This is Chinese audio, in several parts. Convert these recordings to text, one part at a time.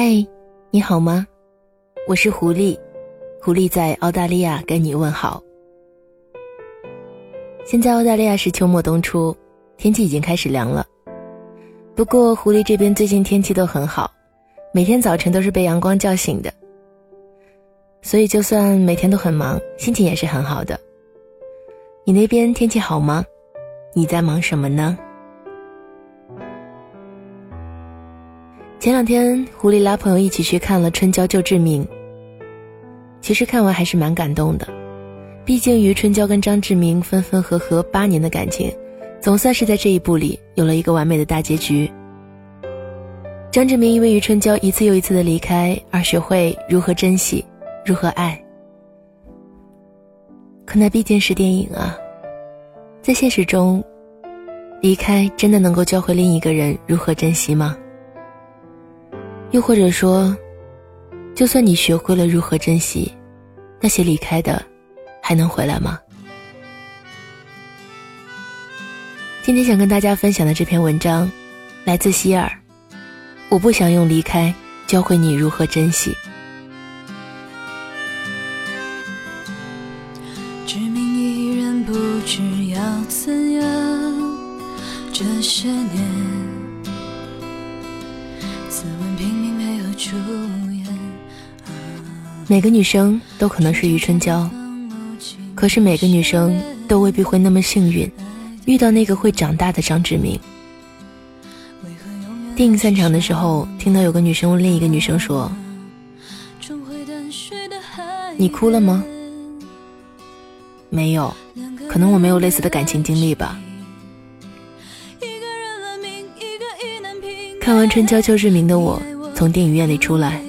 嗨，你好吗？我是狐狸，狐狸在澳大利亚跟你问好。现在澳大利亚是秋末冬初，天气已经开始凉了。不过狐狸这边最近天气都很好，每天早晨都是被阳光叫醒的，所以就算每天都很忙，心情也是很好的。你那边天气好吗？你在忙什么呢？前两天，狐狸拉朋友一起去看了《春娇救志明》。其实看完还是蛮感动的，毕竟于春娇跟张志明分分合合八年的感情，总算是在这一部里有了一个完美的大结局。张志明因为于春娇一次又一次的离开而学会如何珍惜，如何爱。可那毕竟是电影啊，在现实中，离开真的能够教会另一个人如何珍惜吗？又或者说，就算你学会了如何珍惜，那些离开的，还能回来吗？今天想跟大家分享的这篇文章，来自希尔。我不想用离开教会你如何珍惜。知名艺人不知要怎样，这些年。每个女生都可能是余春娇，可是每个女生都未必会那么幸运，遇到那个会长大的张志明。电影散场的时候，听到有个女生问另一个女生说：“你哭了吗？”没有，可能我没有类似的感情经历吧。看完《春娇救志明》的我，从电影院里出来。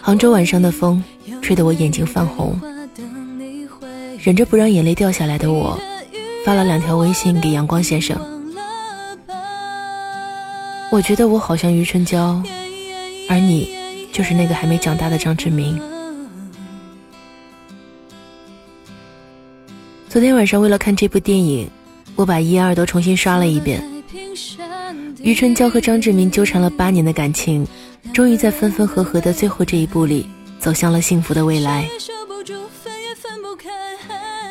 杭州晚上的风，吹得我眼睛泛红。忍着不让眼泪掉下来的我，发了两条微信给阳光先生。我觉得我好像余春娇，而你，就是那个还没长大的张志明。昨天晚上为了看这部电影，我把一二都重新刷了一遍。余春娇和张志明纠缠了八年的感情。终于在分分合合的最后这一步里，走向了幸福的未来。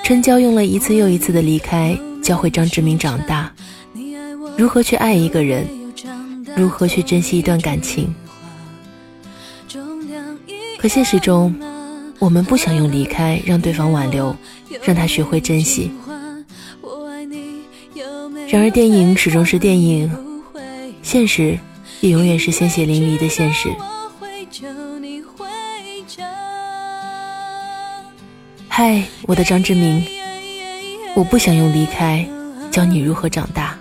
春娇用了一次又一次的离开，教会张志明长大，如何去爱一个人，如何去珍惜一段感情。可现实中，我们不想用离开让对方挽留，让他学会珍惜。然而，电影始终是电影，现实。也永远是鲜血淋漓的现实。嗨，我的张志明，我不想用离开教你如何长大。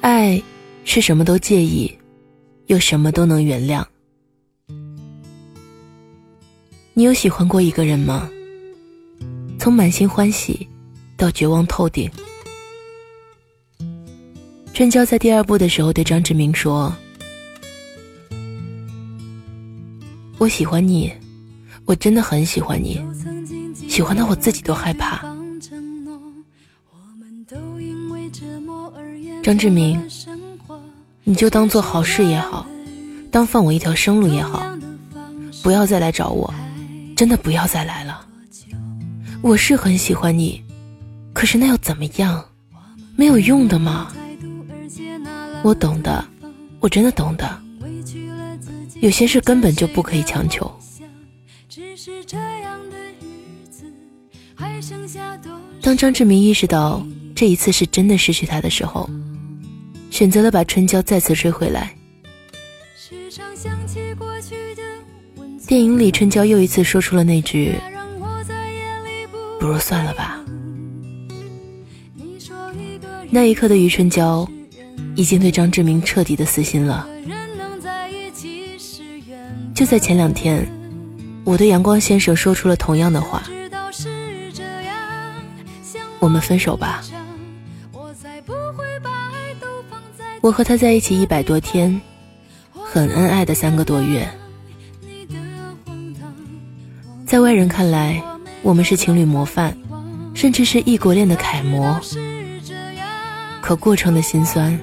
爱是什么都介意，又什么都能原谅。你有喜欢过一个人吗？从满心欢喜到绝望透顶，春娇在第二部的时候对张志明说：“我喜欢你，我真的很喜欢你，喜欢到我自己都害怕。”张志明，你就当做好事也好，当放我一条生路也好，不要再来找我，真的不要再来了。我是很喜欢你，可是那又怎么样？没有用的吗？我懂的，我真的懂的。有些事根本就不可以强求。当张志明意识到这一次是真的失去他的时候，选择了把春娇再次追回来。电影里，春娇又一次说出了那句。不如算了吧。那一刻的余春娇，已经对张志明彻底的死心了。就在前两天，我对阳光先生说出了同样的话：我们分手吧。我和他在一起一百多天，很恩爱的三个多月，在外人看来。我们是情侣模范，甚至是异国恋的楷模。可过程的辛酸，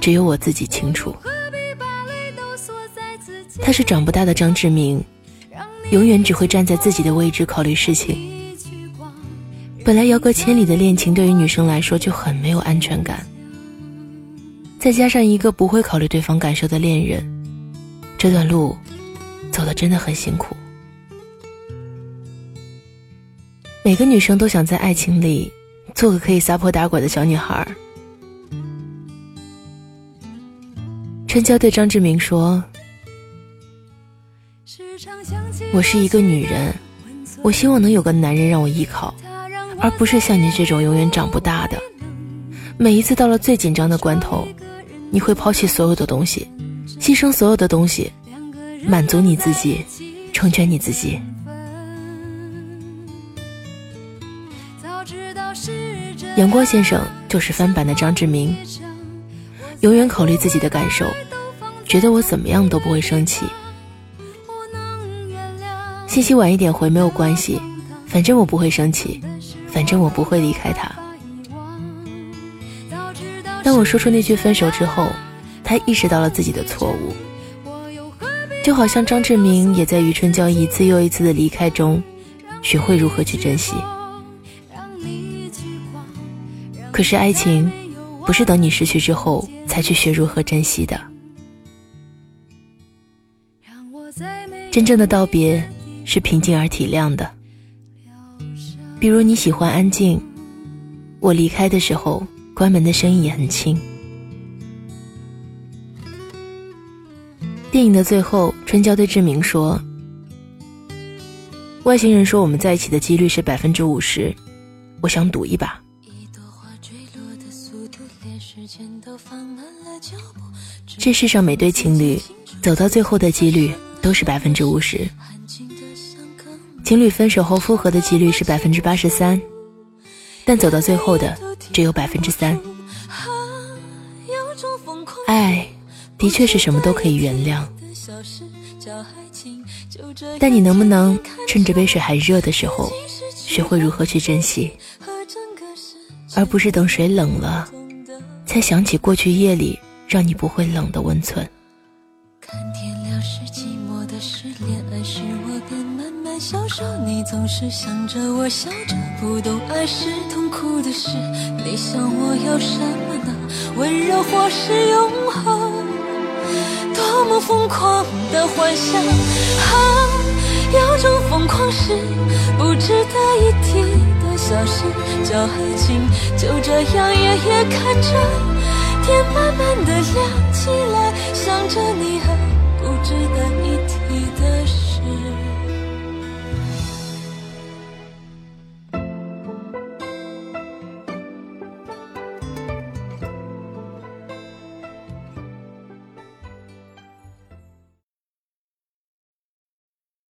只有我自己清楚。他是长不大的张志明，永远只会站在自己的位置考虑事情。本来遥隔千里的恋情，对于女生来说就很没有安全感。再加上一个不会考虑对方感受的恋人，这段路走的真的很辛苦。每个女生都想在爱情里做个可以撒泼打滚的小女孩。春娇对张志明说：“我是一个女人，我希望能有个男人让我依靠，而不是像你这种永远长不大的。每一次到了最紧张的关头，你会抛弃所有的东西，牺牲所有的东西，满足你自己，成全你自己。”阳光先生就是翻版的张志明。永远考虑自己的感受，觉得我怎么样都不会生气。信息晚一点回没有关系，反正我不会生气，反正我不会离开他。当我说出那句分手之后，他意识到了自己的错误，就好像张志明也在余春娇一次又一次的离开中，学会如何去珍惜。可是爱情。不是等你失去之后才去学如何珍惜的。真正的道别是平静而体谅的。比如你喜欢安静，我离开的时候，关门的声音也很轻。电影的最后，春娇对志明说：“外星人说我们在一起的几率是百分之五十，我想赌一把。”这世上每对情侣走到最后的几率都是百分之五十，情侣分手后复合的几率是百分之八十三，但走到最后的只有百分之三。爱的确是什么都可以原谅，但你能不能趁着杯水还热的时候，学会如何去珍惜，而不是等水冷了。才想起过去夜里让你不会冷的温存。看天亮是寂寞的失恋，爱是我便慢慢消瘦。你总是想着我笑着，不懂爱是痛苦的事。你想我要什么呢？温柔或是永恒？多么疯狂的幻想！啊，有种疯狂是不值得一提。小心叫爱情，就这样夜夜看着天慢慢的亮起来，想着你还不值得一提的。